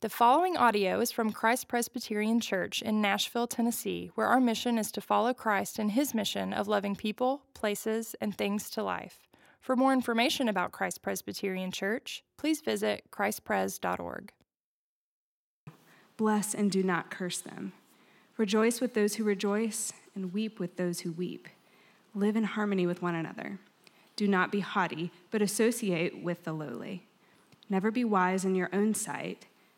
The following audio is from Christ Presbyterian Church in Nashville, Tennessee, where our mission is to follow Christ in his mission of loving people, places, and things to life. For more information about Christ Presbyterian Church, please visit christpres.org. Bless and do not curse them. Rejoice with those who rejoice, and weep with those who weep. Live in harmony with one another. Do not be haughty, but associate with the lowly. Never be wise in your own sight.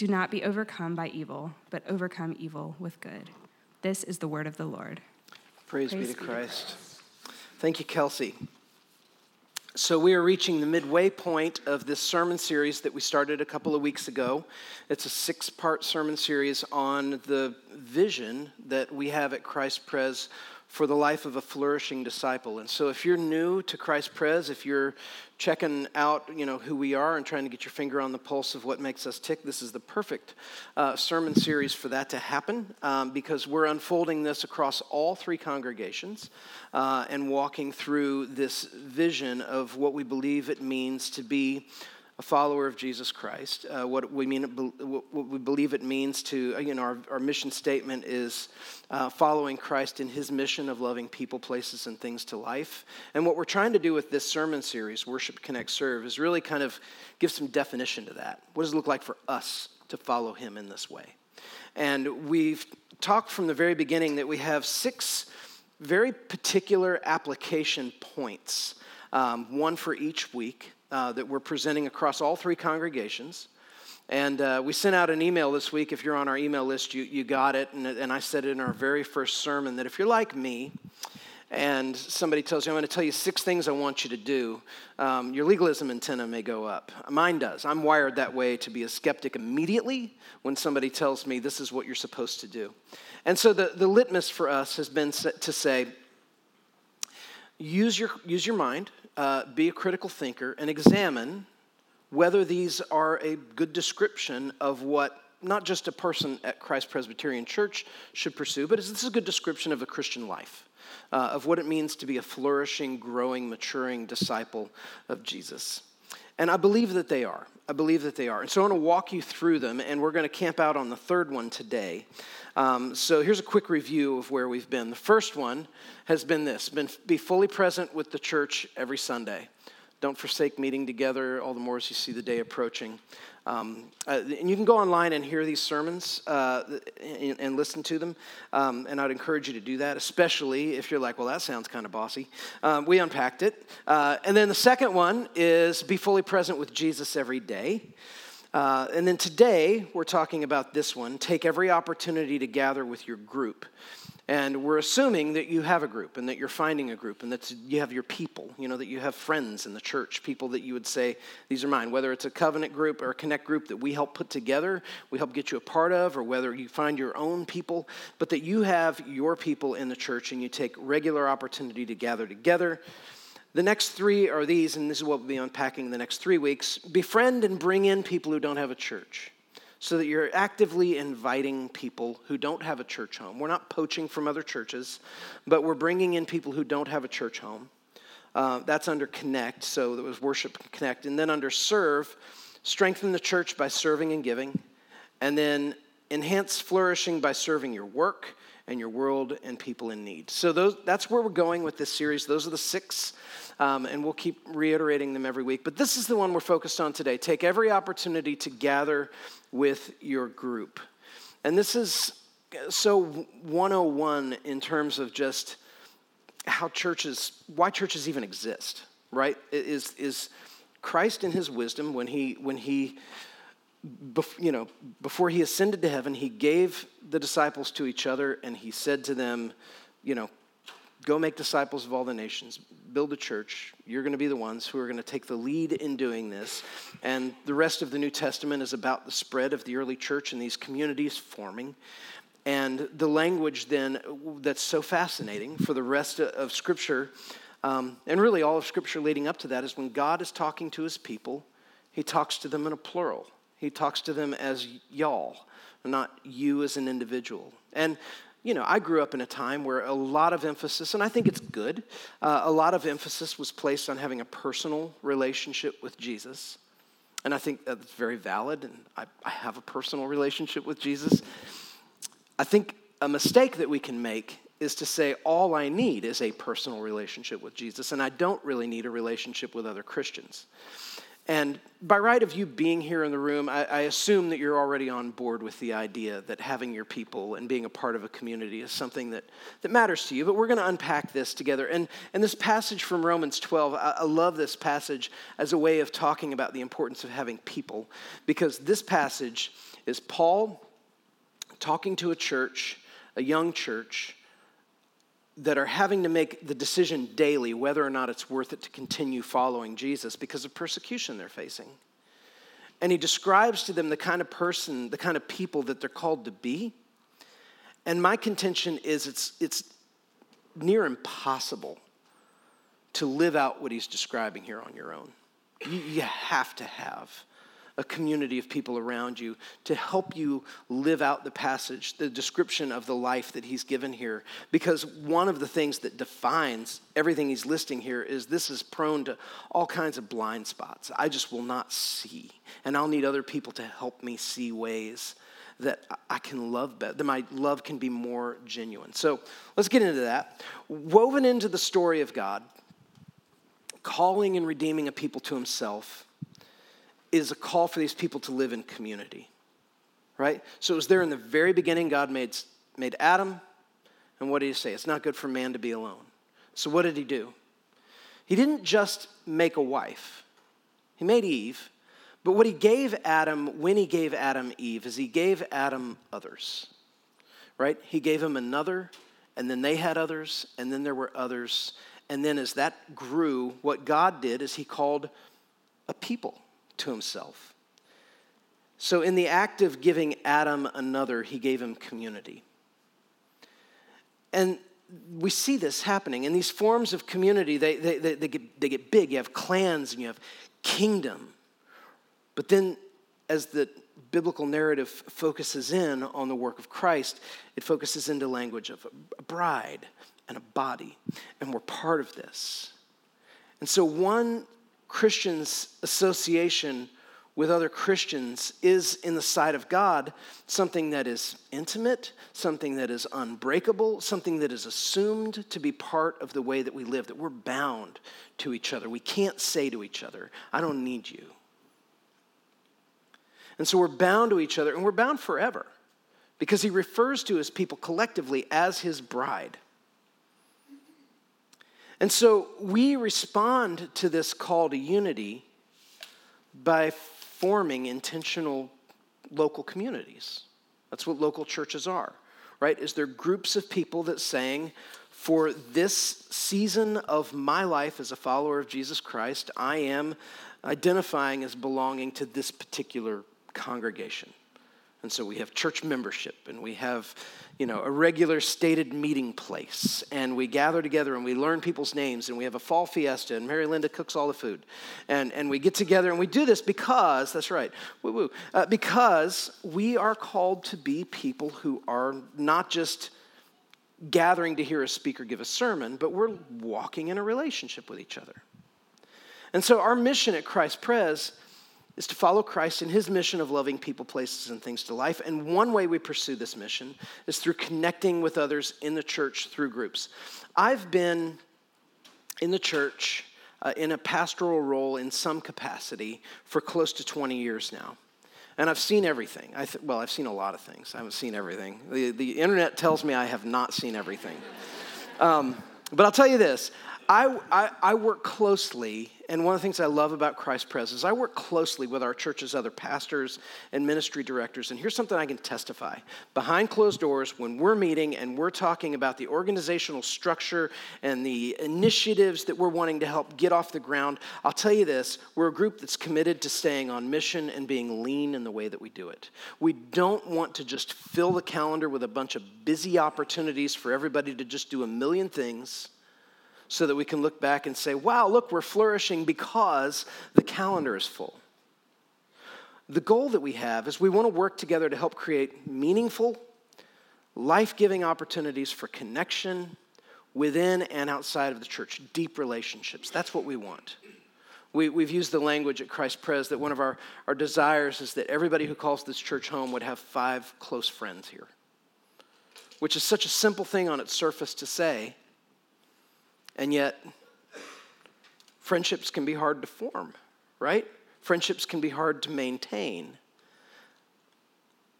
Do not be overcome by evil, but overcome evil with good. This is the word of the Lord. Praise, Praise be, to, be Christ. to Christ. Thank you, Kelsey. So, we are reaching the midway point of this sermon series that we started a couple of weeks ago. It's a six part sermon series on the vision that we have at Christ Pres for the life of a flourishing disciple. And so if you're new to Christ Pres, if you're checking out, you know, who we are and trying to get your finger on the pulse of what makes us tick, this is the perfect uh, sermon series for that to happen um, because we're unfolding this across all three congregations uh, and walking through this vision of what we believe it means to be a follower of Jesus Christ. Uh, what we mean, what we believe it means to, uh, you know, our, our mission statement is uh, following Christ in His mission of loving people, places, and things to life. And what we're trying to do with this sermon series, Worship, Connect, Serve, is really kind of give some definition to that. What does it look like for us to follow Him in this way? And we've talked from the very beginning that we have six very particular application points, um, one for each week uh, that we're presenting across all three congregations. And uh, we sent out an email this week. If you're on our email list, you, you got it. And, and I said it in our very first sermon that if you're like me, and somebody tells you, I'm going to tell you six things I want you to do, um, your legalism antenna may go up. Mine does. I'm wired that way to be a skeptic immediately when somebody tells me this is what you're supposed to do. And so the, the litmus for us has been to say, use your, use your mind, uh, be a critical thinker, and examine whether these are a good description of what not just a person at Christ Presbyterian Church should pursue, but is this a good description of a Christian life, uh, of what it means to be a flourishing, growing, maturing disciple of Jesus? And I believe that they are. I believe that they are. And so I want to walk you through them, and we're going to camp out on the third one today. Um, so here's a quick review of where we've been. The first one has been this been, be fully present with the church every Sunday. Don't forsake meeting together, all the more as you see the day approaching. Um, uh, and you can go online and hear these sermons uh, and, and, listen to them. Um, and I'd encourage you to do that, especially if you're like, well, that sounds kind of bossy. Um, we unpacked it. Uh, and then the second one is be fully present with Jesus every day. Uh, and then today, we're talking about this one take every opportunity to gather with your group. And we're assuming that you have a group and that you're finding a group and that you have your people, you know, that you have friends in the church, people that you would say, these are mine. Whether it's a covenant group or a connect group that we help put together, we help get you a part of, or whether you find your own people, but that you have your people in the church and you take regular opportunity to gather together. The next three are these, and this is what we'll be unpacking in the next three weeks befriend and bring in people who don't have a church so that you're actively inviting people who don't have a church home. We're not poaching from other churches, but we're bringing in people who don't have a church home. Uh, that's under connect, so that was worship connect. And then under serve, strengthen the church by serving and giving. And then enhance flourishing by serving your work and your world and people in need. So those, that's where we're going with this series. Those are the six um, and we'll keep reiterating them every week. But this is the one we're focused on today. Take every opportunity to gather with your group. And this is so 101 in terms of just how churches, why churches even exist, right? Is, is Christ in his wisdom when he, when he, you know, before he ascended to heaven, he gave the disciples to each other and he said to them, you know, go make disciples of all the nations, build a church. You're going to be the ones who are going to take the lead in doing this. And the rest of the New Testament is about the spread of the early church and these communities forming. And the language then that's so fascinating for the rest of Scripture, um, and really all of Scripture leading up to that, is when God is talking to his people, he talks to them in a plural. He talks to them as y'all, not you as an individual. And you know, I grew up in a time where a lot of emphasis, and I think it's good, uh, a lot of emphasis was placed on having a personal relationship with Jesus. And I think that's very valid, and I, I have a personal relationship with Jesus. I think a mistake that we can make is to say, all I need is a personal relationship with Jesus, and I don't really need a relationship with other Christians. And by right of you being here in the room, I, I, assume that you're already on board with the idea that having your people and being a part of a community is something that, that matters to you. But we're going to unpack this together. And, and this passage from Romans 12, I, I love this passage as a way of talking about the importance of having people, because this passage is Paul talking to a church, a young church, that are having to make the decision daily whether or not it's worth it to continue following Jesus because of persecution they're facing. And he describes to them the kind of person, the kind of people that they're called to be. And my contention is it's, it's near impossible to live out what he's describing here on your own. You, you have to have a community of people around you to help you live out the passage, the description of the life that he's given here. Because one of the things that defines everything he's listing here is this is prone to all kinds of blind spots. I just will not see. And I'll need other people to help me see ways that I can love better, that my love can be more genuine. So let's get into that. Woven into the story of God, calling and redeeming a people to himself is a call for these people to live in community, right? So it was there in the very beginning, God made, made Adam, and what did he say? It's not good for man to be alone. So what did he do? He didn't just make a wife, he made Eve, but what he gave Adam when he gave Adam Eve is he gave Adam others, right? He gave him another, and then they had others, and then there were others. And then as that grew, what God did is he called a people to himself. So, in the act of giving Adam another, he gave him community. And we see this happening. In these forms of community, they, they, they, they, get, they get big. You have clans and you have kingdom. But then, as the biblical narrative focuses in on the work of Christ, it focuses into language of a bride and a body. And we're part of this. And so, one Christians' association with other Christians is, in the sight of God, something that is intimate, something that is unbreakable, something that is assumed to be part of the way that we live, that we're bound to each other. We can't say to each other, I don't need you. And so we're bound to each other, and we're bound forever because he refers to his people collectively as his bride. And so we respond to this call to unity by forming intentional local communities. That's what local churches are, right? Is there groups of people that saying, for this season of my life as a follower of Jesus Christ, I am identifying as belonging to this particular congregation. And so we have church membership and we have, you know, a regular stated meeting place. And we gather together and we learn people's names and we have a fall fiesta and Mary Linda cooks all the food. And, and we get together and we do this because, that's right, woo woo, uh, because we are called to be people who are not just gathering to hear a speaker give a sermon, but we're walking in a relationship with each other. And so our mission at Christ Pres is to follow Christ in his mission of loving people, places, and things to life. And one way we pursue this mission is through connecting with others in the church through groups. I've been in the church uh, in a pastoral role in some capacity for close to 20 years now. And I've seen everything. I th- well, I've seen a lot of things. I haven't seen everything. The, the internet tells me I have not seen everything. Um, but I'll tell you this I, I, I work closely and one of the things I love about Christ Pres is I work closely with our church's other pastors and ministry directors. And here's something I can testify. Behind closed doors, when we're meeting and we're talking about the organizational structure and the initiatives that we're wanting to help get off the ground, I'll tell you this we're a group that's committed to staying on mission and being lean in the way that we do it. We don't want to just fill the calendar with a bunch of busy opportunities for everybody to just do a million things so that we can look back and say, wow, look, we're flourishing because the calendar is full. The goal that we have is we want to work together to help create meaningful, life giving opportunities for connection within and outside of the church, deep relationships. That's what we want. We, have used the language at Christ Pres that one of our, our desires is that everybody who calls this church home would have five close friends here, which is such a simple thing on its surface to say, and yet, friendships can be hard to form, right? Friendships can be hard to maintain,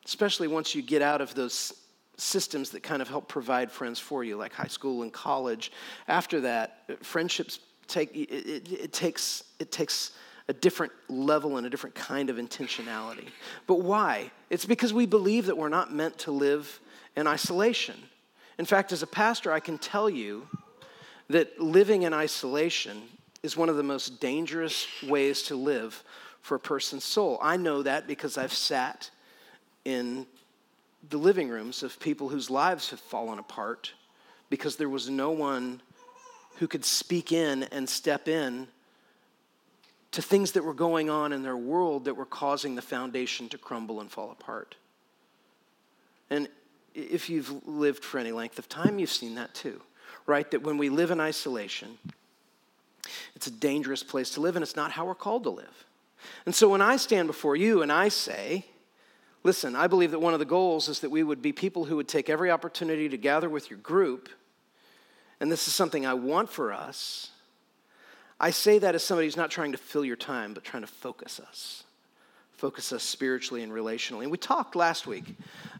especially once you get out of those systems that kind of help provide friends for you, like high school and college. After that, friendships take it, it, it takes it takes a different level and a different kind of intentionality. But why? It's because we believe that we're not meant to live in isolation. In fact, as a pastor, I can tell you that living in isolation is one of the most dangerous ways to live for a person's soul. I know that because I've sat in the living rooms of people whose lives have fallen apart because there was no one who could speak in and step in to things that were going on in their world that were causing the foundation to crumble and fall apart. And if you've lived for any length of time, you've seen that too right? That when we live in isolation, it's a dangerous place to live, and it's not how we're called to live. And so when I stand before you and I say, listen, I believe that one of the goals is that we would be people who would take every opportunity to gather with your group, and this is something I want for us. I say that as somebody who's not trying to fill your time, but trying to focus us, focus us spiritually and relationally. And we talked last week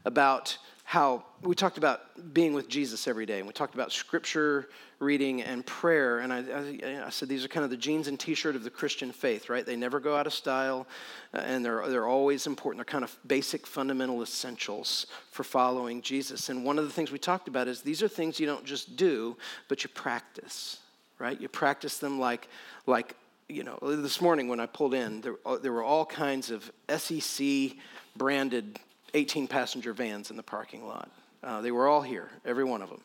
about how we talked about being with Jesus every day, and we talked about scripture reading and prayer. And I, I, I said these are kind of the jeans and T-shirt of the Christian faith, right? They never go out of style, uh, and they're they're always important. They're kind of basic, fundamental essentials for following Jesus. And one of the things we talked about is these are things you don't just do, but you practice, right? You practice them like like you know. This morning when I pulled in, there uh, there were all kinds of SEC branded 18 passenger vans in the parking lot. Uh, they were all here, every one of them.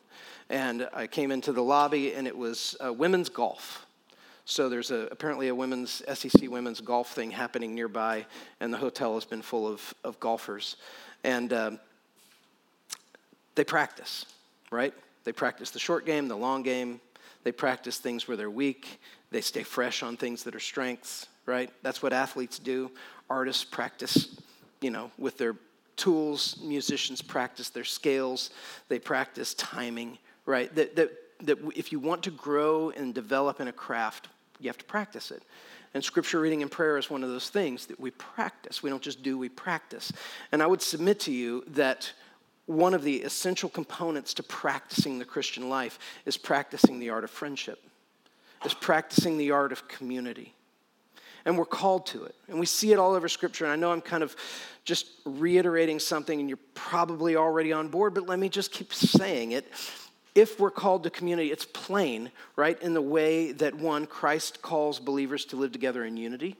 And I came into the lobby, and it was uh, women's golf. So there's a, apparently a women's SEC women's golf thing happening nearby, and the hotel has been full of, of golfers. And um, they practice, right? They practice the short game, the long game. They practice things where they're weak. They stay fresh on things that are strengths, right? That's what athletes do. Artists practice, you know, with their tools musicians practice their scales, they practice timing, right? That, that, that if you want to grow and develop in a craft, you have to practice it. And scripture reading and prayer is one of those things that we practice. We don't just do, we practice. And I would submit to you that one of the essential components to practicing the Christian life is practicing the art of friendship, is practicing the art of community and we're called to it. And we see it all over Scripture. And I know I'm kind of just reiterating something, and you're probably already on board, but let me just keep saying it. If we're called to community, it's plain, right, in the way that one, Christ calls believers to live together in unity.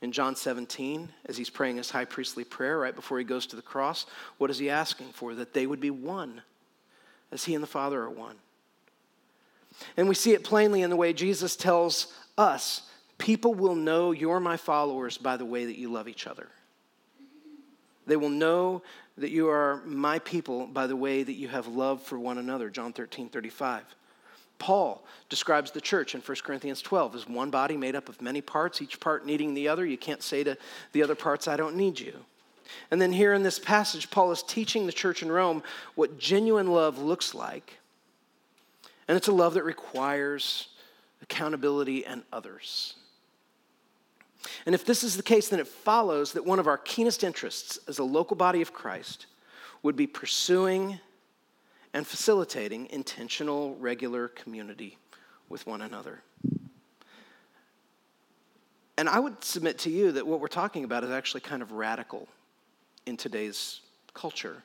In John 17, as he's praying his high priestly prayer right before he goes to the cross, what is he asking for? That they would be one, as he and the Father are one. And we see it plainly in the way Jesus tells us People will know you're my followers by the way that you love each other. They will know that you are my people by the way that you have love for one another. John 13, 35. Paul describes the church in 1 Corinthians 12 as one body made up of many parts, each part needing the other. You can't say to the other parts, I don't need you. And then here in this passage, Paul is teaching the church in Rome what genuine love looks like. And it's a love that requires accountability and others. And if this is the case, then it follows that one of our keenest interests as a local body of Christ would be pursuing and facilitating intentional, regular community with one another. and I would submit to you that what we're talking about is actually kind of radical in today's culture.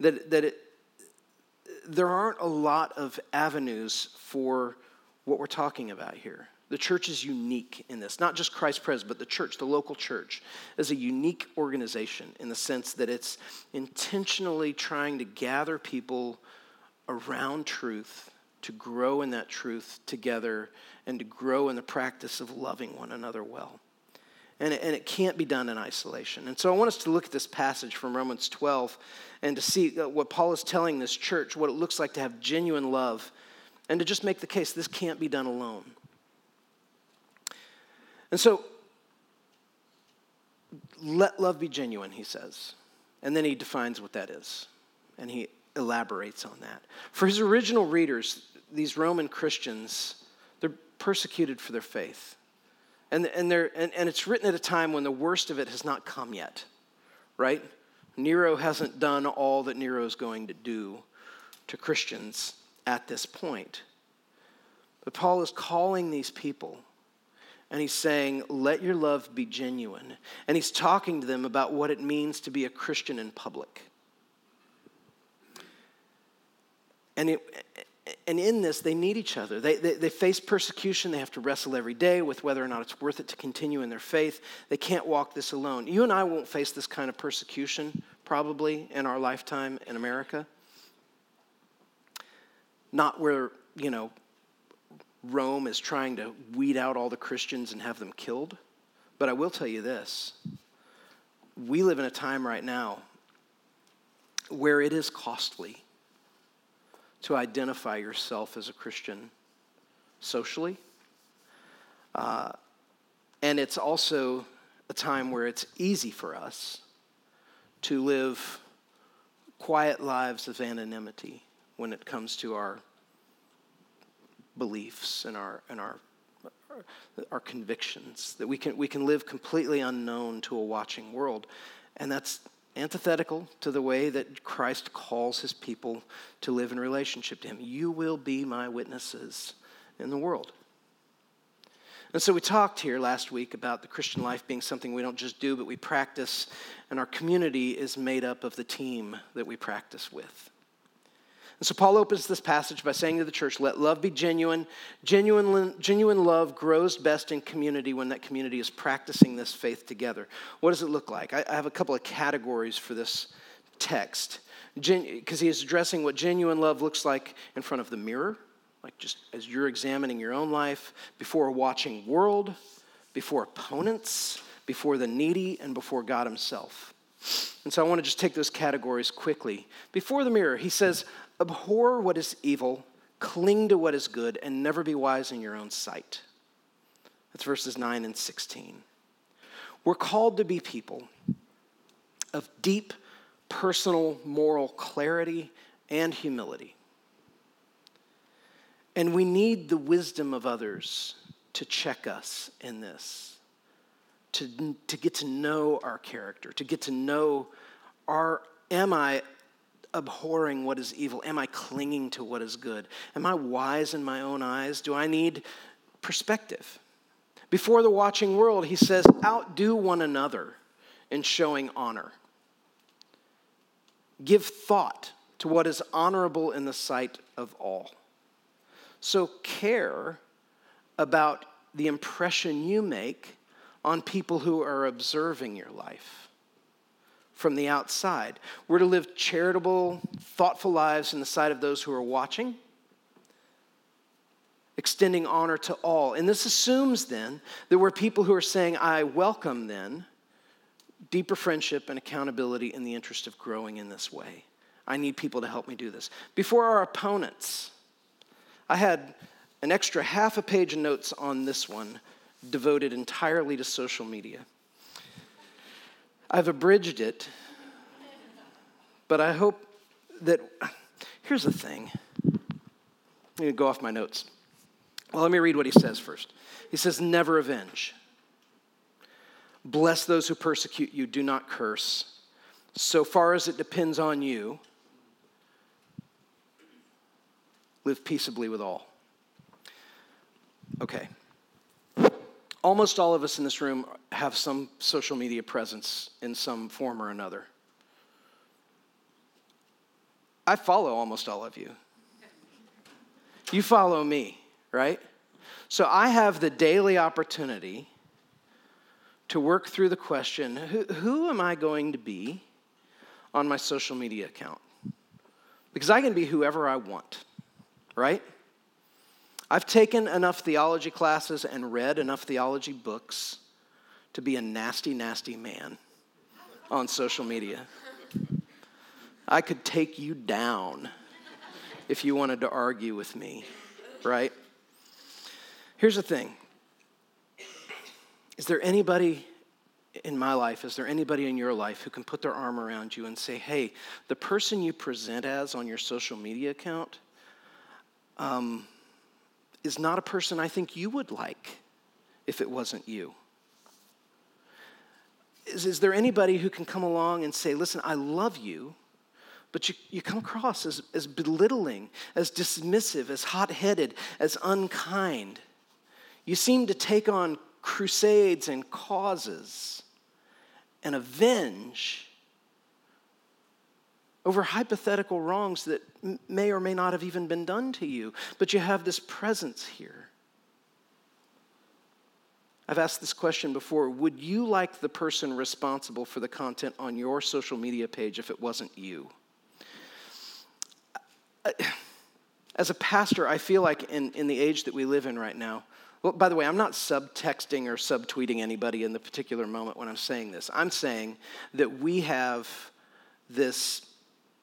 That, that it, there aren't a lot of avenues for what we're talking about here. The church is unique in this, not just Christ Pres, but the church, the local church, is a unique organization in the sense that it's intentionally trying to gather people around truth, to grow in that truth together, and to grow in the practice of loving one another well. And it, and it can't be done in isolation. And so I want us to look at this passage from Romans 12 and to see what Paul is telling this church, what it looks like to have genuine love, and to just make the case this can't be done alone. And so, let love be genuine, he says. And then he defines what that is. And he elaborates on that. For his original readers, these Roman Christians, they're persecuted for their faith. And, and, they're, and, and it's written at a time when the worst of it has not come yet, right? Nero hasn't done all that Nero is going to do to Christians at this point. But Paul is calling these people and he's saying, Let your love be genuine. And he's talking to them about what it means to be a Christian in public. And, it, and in this, they need each other. They, they, they, face persecution. They have to wrestle every day with whether or not it's worth it to continue in their faith. They can't walk this alone. You and I won't face this kind of persecution probably in our lifetime in America. Not where, you know, Rome is trying to weed out all the Christians and have them killed. But I will tell you this we live in a time right now where it is costly to identify yourself as a Christian socially. Uh, and it's also a time where it's easy for us to live quiet lives of anonymity when it comes to our beliefs and our, and our, our convictions, that we can, we can live completely unknown to a watching world. And that's antithetical to the way that Christ calls his people to live in relationship to him. You will be my witnesses in the world. And so we talked here last week about the Christian life being something we don't just do, but we practice, and our community is made up of the team that we practice with. And so Paul opens this passage by saying to the church, let love be genuine. Genuine, genuine love grows best in community when that community is practicing this faith together. What does it look like? I, have a couple of categories for this text because he is addressing what genuine love looks like in front of the mirror, like just as you're examining your own life, before a watching world, before opponents, before the needy, and before God Himself. And so I want to just take those categories quickly. Before the mirror, he says, Abhor what is evil, cling to what is good, and never be wise in your own sight. That's verses 9 and 16. We're called to be people of deep personal moral clarity and humility. And we need the wisdom of others to check us in this, to, to get to know our character, to get to know our, am I abhorring what is evil? Am I clinging to what is good? Am I wise in my own eyes? Do I need perspective? Before the watching world, he says, outdo one another in showing honor. Give thought to what is honorable in the sight of all. So care about the impression you make on people who are observing your life from the outside. We're to live charitable, thoughtful lives in the sight of those who are watching, extending honor to all. And this assumes then that we're people who are saying, I welcome then deeper friendship and accountability in the interest of growing in this way. I need people to help me do this. Before our opponents, I had an extra half a page of notes on this one devoted entirely to social media. I've abridged it, but I hope that. Here's the thing. I'm going to go off my notes. Well, let me read what he says first. He says, Never avenge. Bless those who persecute you, do not curse. So far as it depends on you, live peaceably with all. Okay. Almost all of us in this room have some social media presence in some form or another. I follow almost all of you. You follow me, right? So I have the daily opportunity to work through the question who, who am I going to be on my social media account? Because I can be whoever I want, right? I've taken enough theology classes and read enough theology books to be a nasty, nasty man on social media. I could take you down if you wanted to argue with me, right? Here's the thing Is there anybody in my life, is there anybody in your life who can put their arm around you and say, hey, the person you present as on your social media account um, is not a person I think you would like if it wasn't you? Is, is there anybody who can come along and say, listen, I love you? but you, you come across as, as belittling, as dismissive, as hot headed, as unkind. You seem to take on crusades and causes and avenge over hypothetical wrongs that may or may not have even been done to you, but you have this presence here. I've asked this question before. Would you like the person responsible for the content on your social media page if it wasn't you? as a pastor, I feel like in, in the age that we live in right now, well, by the way, I'm not subtexting or subtweeting anybody in the particular moment when I'm saying this. I'm saying that we have this,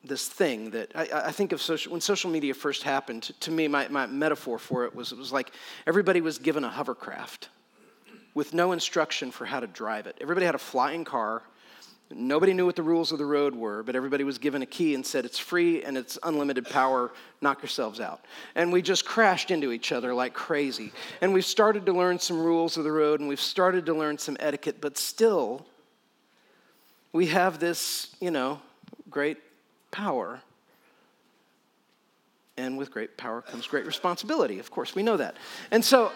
this thing that I, I think of social, when social media first happened, to, me, my, my metaphor for it was it was like everybody was given a hovercraft with no instruction for how to drive it. Everybody had a flying car Nobody knew what the rules of the road were, but everybody was given a key and said, It's free and it's unlimited power, knock yourselves out. And we just crashed into each other like crazy. And we've started to learn some rules of the road and we've started to learn some etiquette, but still, we have this, you know, great power. And with great power comes great responsibility. Of course, we know that. And so,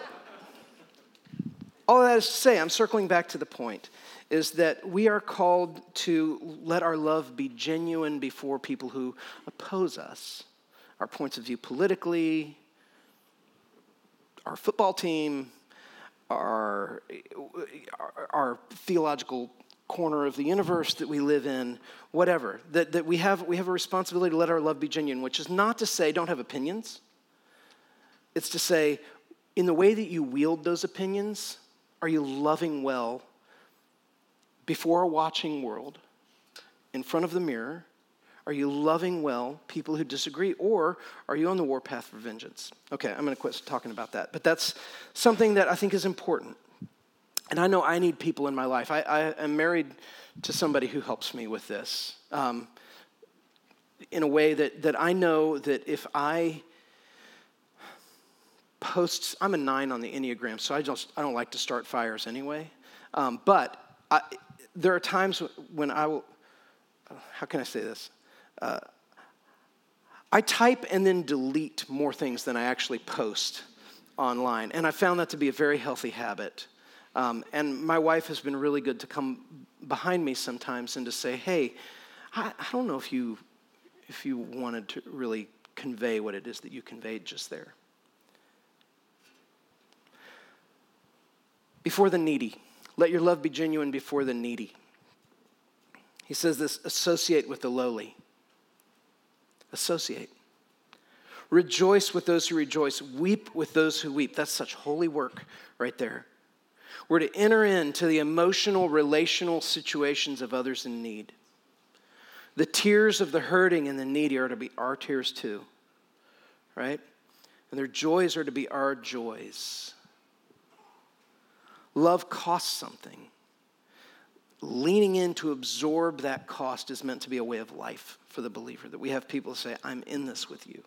all that is to say, I'm circling back to the point is that we are called to let our love be genuine before people who oppose us, our points of view politically, our football team, our, our, our theological corner of the universe that we live in, whatever. That, that we, have, we have a responsibility to let our love be genuine, which is not to say don't have opinions. It's to say, in the way that you wield those opinions, are you loving well before a watching world, in front of the mirror? Are you loving well people who disagree? Or are you on the warpath for vengeance? Okay, I'm going to quit talking about that. But that's something that I think is important. And I know I need people in my life. I, I am married to somebody who helps me with this um, in a way that, that I know that if I post, I'm a nine on the Enneagram, so I, just, I don't like to start fires anyway. Um, but I, there are times when I will, how can I say this? Uh, I type and then delete more things than I actually post online. And I found that to be a very healthy habit. Um, and my wife has been really good to come behind me sometimes and to say, hey, I, I don't know if you, if you wanted to really convey what it is that you conveyed just there. Before the needy. Let your love be genuine before the needy. He says this associate with the lowly. Associate. Rejoice with those who rejoice. Weep with those who weep. That's such holy work right there. We're to enter into the emotional, relational situations of others in need. The tears of the hurting and the needy are to be our tears too, right? And their joys are to be our joys. Love costs something. Leaning in to absorb that cost is meant to be a way of life for the believer, that we have people say, I'm in this with you.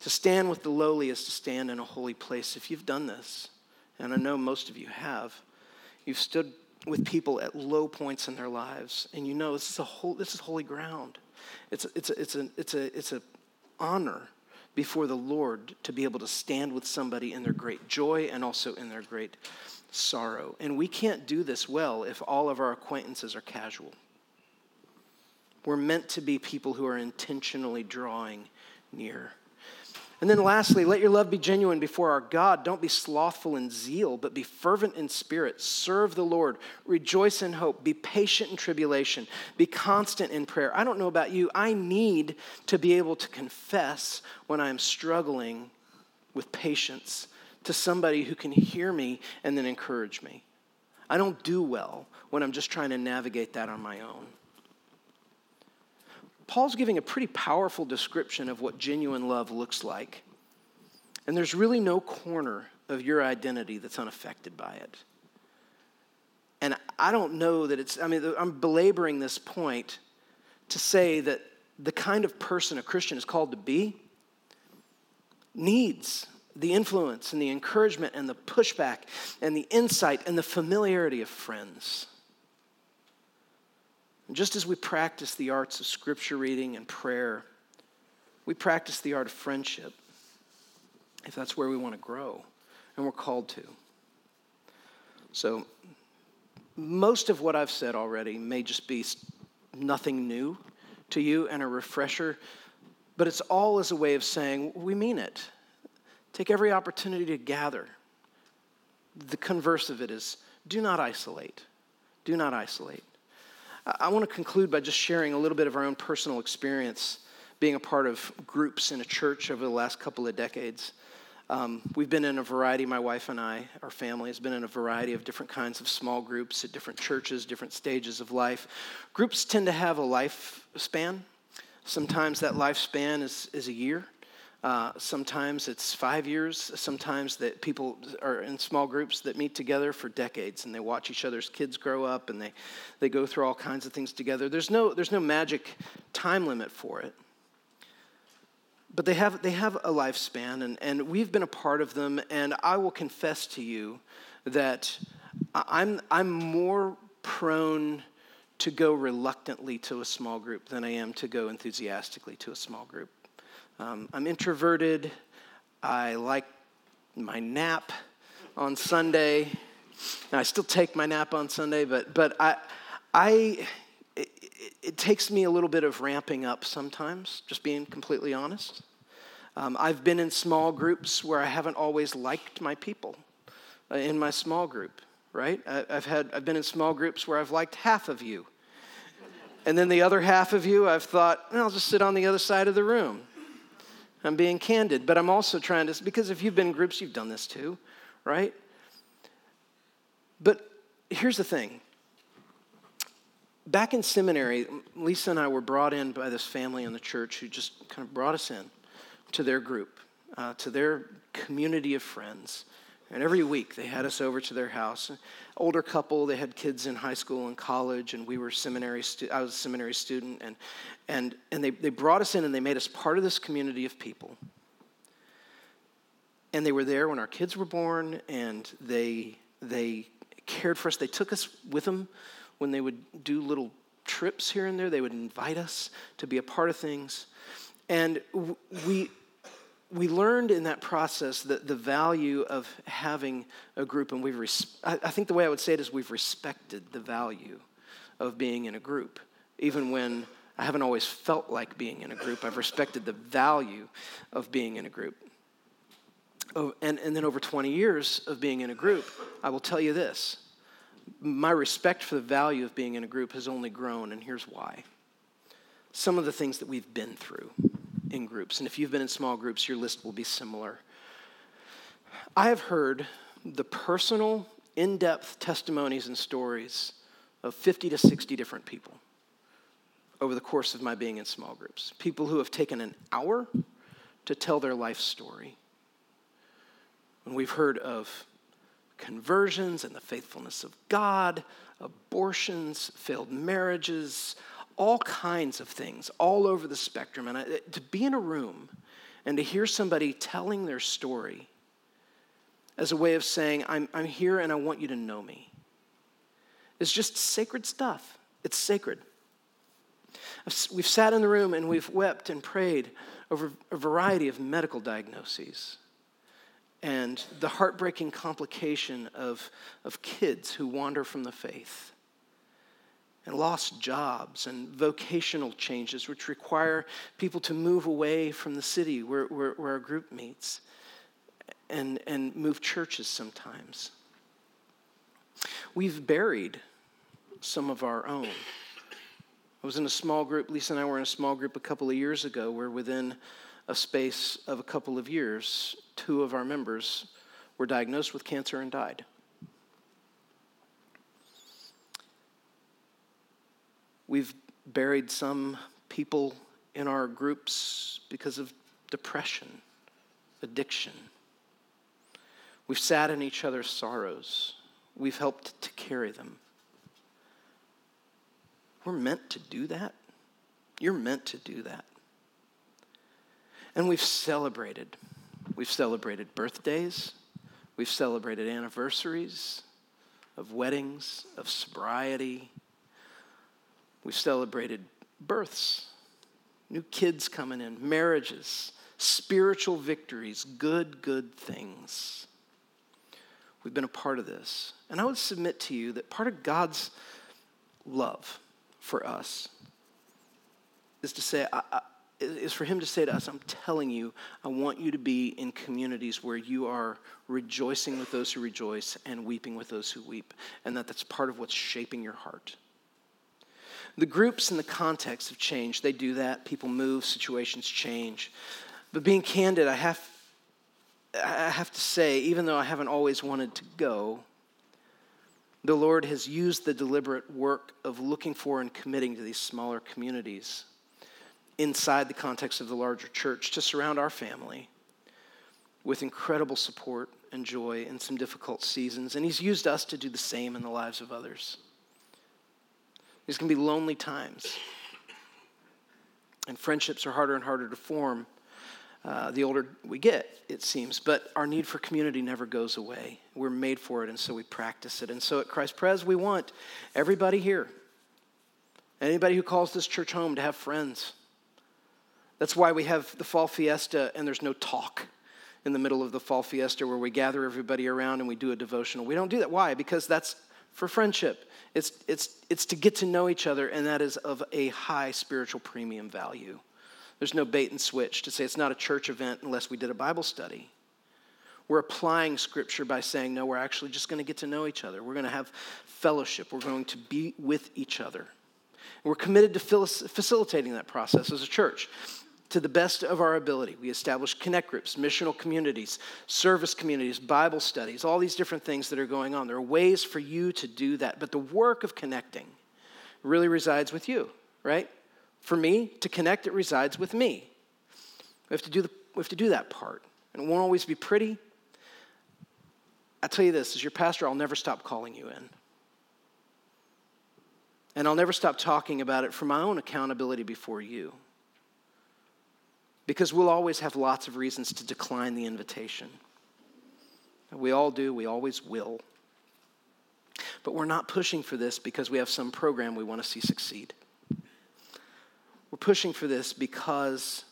To stand with the lowly is to stand in a holy place. If you've done this, and I know most of you have, you've stood with people at low points in their lives, and you know this is a whole, this is holy ground. It's, it's, it's, a, it's, a, it's a honor before the Lord to be able to stand with somebody in their great joy and also in their great sorrow. And we can't do this well if all of our acquaintances are casual. We're meant to be people who are intentionally drawing near. And then lastly, let your love be genuine before our God. Don't be slothful in zeal, but be fervent in spirit. Serve the Lord. Rejoice in hope. Be patient in tribulation. Be constant in prayer. I don't know about you. I need to be able to confess when I'm struggling with patience to somebody who can hear me and then encourage me. I don't do well when I'm just trying to navigate that on my own. Paul's giving a pretty powerful description of what genuine love looks like. And there's really no corner of your identity that's unaffected by it. And I don't know that it's, I mean, I'm belaboring this point to say that the kind of person a Christian is called to be needs the influence and the encouragement and the pushback and the insight and the familiarity of friends. And just as we practice the arts of scripture reading and prayer, we practice the art of friendship if that's where we want to grow and we're called to. So, most of what I've said already may just be nothing new to you and a refresher, but it's all as a way of saying we mean it. Take every opportunity to gather. The converse of it is do not isolate. Do not isolate. I want to conclude by just sharing a little bit of our own personal experience being a part of groups in a church over the last couple of decades. Um, we've been in a variety, my wife and I, our family has been in a variety of different kinds of small groups at different churches, different stages of life. Groups tend to have a lifespan. Sometimes that lifespan is, is a year. Uh, sometimes it's five years. Sometimes that people are in small groups that meet together for decades and they watch each other's kids grow up and they, they go through all kinds of things together. There's no, there's no magic time limit for it. But they have, they have a lifespan and, and we've been a part of them. And I will confess to you that I'm, I'm more prone to go reluctantly to a small group than I am to go enthusiastically to a small group. Um, I'm introverted. I like my nap on Sunday. I still take my nap on Sunday, but, but I, I, it, it, takes me a little bit of ramping up sometimes, just being completely honest. Um, I've been in small groups where I haven't always liked my people uh, in my small group, right? I, I've, had, I've been in small groups where I've liked half of you. And then the other half of you, I've thought, I'll just sit on the other side of the room. I'm being candid, but I'm also trying to, because if you've been in groups, you've done this too, right? But here's the thing. Back in seminary, Lisa and I were brought in by this family in the church who just kind of brought us in to their group, uh, to their community of friends. And every week they had us over to their house. Older couple, they had kids in high school and college, and we were seminary. Stu- I was a seminary student, and and and they they brought us in and they made us part of this community of people. And they were there when our kids were born, and they they cared for us. They took us with them when they would do little trips here and there. They would invite us to be a part of things, and we we learned in that process that the value of having a group, and we've, res- I think the way I would say it is we've respected the value of being in a group. Even when I haven't always felt like being in a group, I've respected the value of being in a group. Oh, and, and then over 20 years of being in a group, I will tell you this my respect for the value of being in a group has only grown, and here's why. Some of the things that we've been through in groups. And if you've been in small groups, your list will be similar. I have heard the personal, in depth testimonies and stories of 50 to 60 different people over the course of my being in small groups. People who have taken an hour to tell their life story. And we've heard of conversions and the faithfulness of God, abortions, failed marriages, all kinds of things all over the spectrum. And I, to be in a room and to hear somebody telling their story as a way of saying, I'm, I'm here and I want you to know me, is just sacred stuff. It's sacred. We've sat in the room and we've wept and prayed over a variety of medical diagnoses and the heartbreaking complication of, of kids who wander from the faith and lost jobs and vocational changes which require people to move away from the city where, where, where our group meets and, and move churches sometimes. We've buried some of our own. I was in a small group, Lisa and I were in a small group a couple of years ago where within a space of a couple of years, two of our members were diagnosed with cancer and died. We've buried some people in our groups because of depression, addiction. We've sat in each other's sorrows. We've helped to carry them. We're meant to do that. You're meant to do that. And we've celebrated. We've celebrated birthdays. We've celebrated anniversaries of weddings, of sobriety. We've celebrated births, new kids coming in, marriages, spiritual victories, good, good things. We've been a part of this. And I would submit to you that part of God's love for us is to say, I, I, is for him to say to us, I'm telling you, I want you to be in communities where you are rejoicing with those who rejoice and weeping with those who weep, and that that's part of what's shaping your heart. The groups and the context have changed. They do that. People move, situations change. But being candid, I have, I have to say, even though I haven't always wanted to go, the Lord has used the deliberate work of looking for and committing to these smaller communities inside the context of the larger church to surround our family with incredible support and joy in some difficult seasons. And He's used us to do the same in the lives of others. There's going to be lonely times, and friendships are harder and harder to form. Uh, the older we get, it seems. But our need for community never goes away. We're made for it, and so we practice it. And so at Christ Pres, we want everybody here, anybody who calls this church home, to have friends. That's why we have the fall fiesta, and there's no talk in the middle of the fall fiesta where we gather everybody around and we do a devotional. We don't do that. Why? Because that's for friendship. It's, it's, it's to get to know each other, and that is of a high spiritual premium value. There's no bait and switch to say it's not a church event unless we did a Bible study. We're applying scripture by saying, no, we're actually just going to get to know each other. We're going to have fellowship. We're going to be with each other. And we're committed to facilitating that process as a church to the best of our ability. We establish connect groups, missional communities, service communities, Bible studies, all these different things that are going on. There are ways for you to do that, but the work of connecting really resides with you, right? For me to connect, it resides with me. We have to do, the, we have to do that part. And it won't always be pretty. I tell you this as your pastor, I'll never stop calling you in. And I'll never stop talking about it for my own accountability before you. Because we'll always have lots of reasons to decline the invitation. We all do, we always will. But we're not pushing for this because we have some program we want to see succeed. We're pushing for this because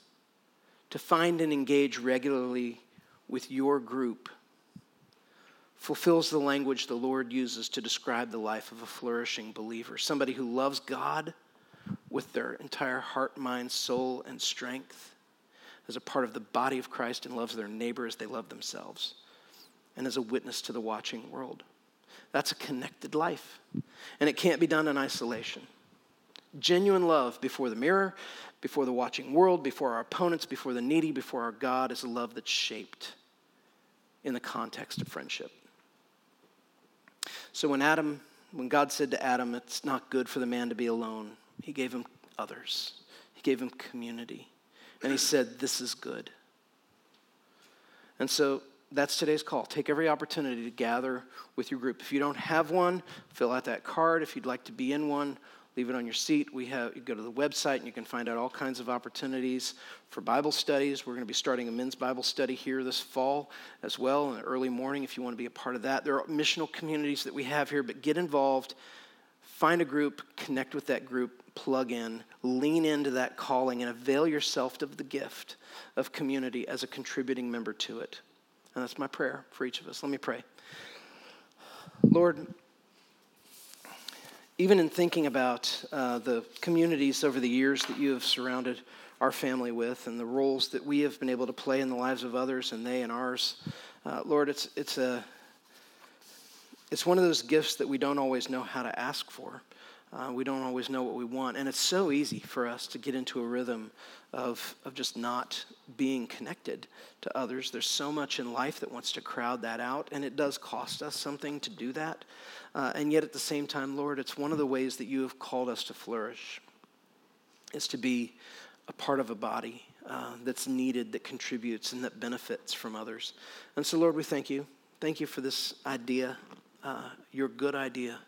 to find and engage regularly with your group fulfills the language the Lord uses to describe the life of a flourishing believer somebody who loves God with their entire heart, mind, soul, and strength, as a part of the body of Christ, and loves their neighbor as they love themselves, and as a witness to the watching world. That's a connected life, and it can't be done in isolation. Genuine love before the mirror, before the watching world, before our opponents, before the needy, before our God is a love that's shaped in the context of friendship. So when Adam, when God said to Adam, it's not good for the man to be alone, he gave him others. He gave him community. And he said, This is good. And so that's today's call. Take every opportunity to gather with your group. If you don't have one, fill out that card. If you'd like to be in one, leave it on your seat. We have you go to the website and you can find out all kinds of opportunities for Bible studies. We're going to be starting a men's Bible study here this fall as well in the early morning if you want to be a part of that. There are missional communities that we have here, but get involved, find a group, connect with that group, plug in, lean into that calling, and avail yourself of the gift of community as a contributing member to it. And that's my prayer for each of us. Let me pray. Lord, even in thinking about uh, the communities over the years that you have surrounded our family with and the roles that we have been able to play in the lives of others and they in ours, uh, Lord, it's, it's, a, it's one of those gifts that we don't always know how to ask for. Uh, we don't always know what we want. And it's so easy for us to get into a rhythm of, of just not being connected to others. There's so much in life that wants to crowd that out, and it does cost us something to do that. Uh, and yet, at the same time, Lord, it's one of the ways that you have called us to flourish, is to be a part of a body uh, that's needed, that contributes, and that benefits from others. And so, Lord, we thank you. Thank you for this idea, uh, your good idea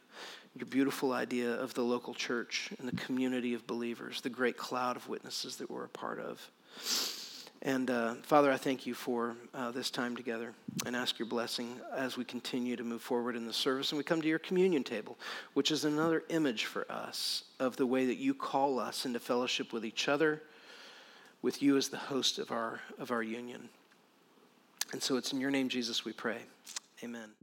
your beautiful idea of the local church and the community of believers, the great cloud of witnesses that we're a part of. And uh, Father, I thank you for uh, this time together and ask your blessing as we continue to move forward in the service. And we come to your communion table, which is another image for us of the way that you call us into fellowship with each other, with you as the host of our, of our union. And so it's in your name, Jesus, we pray. Amen.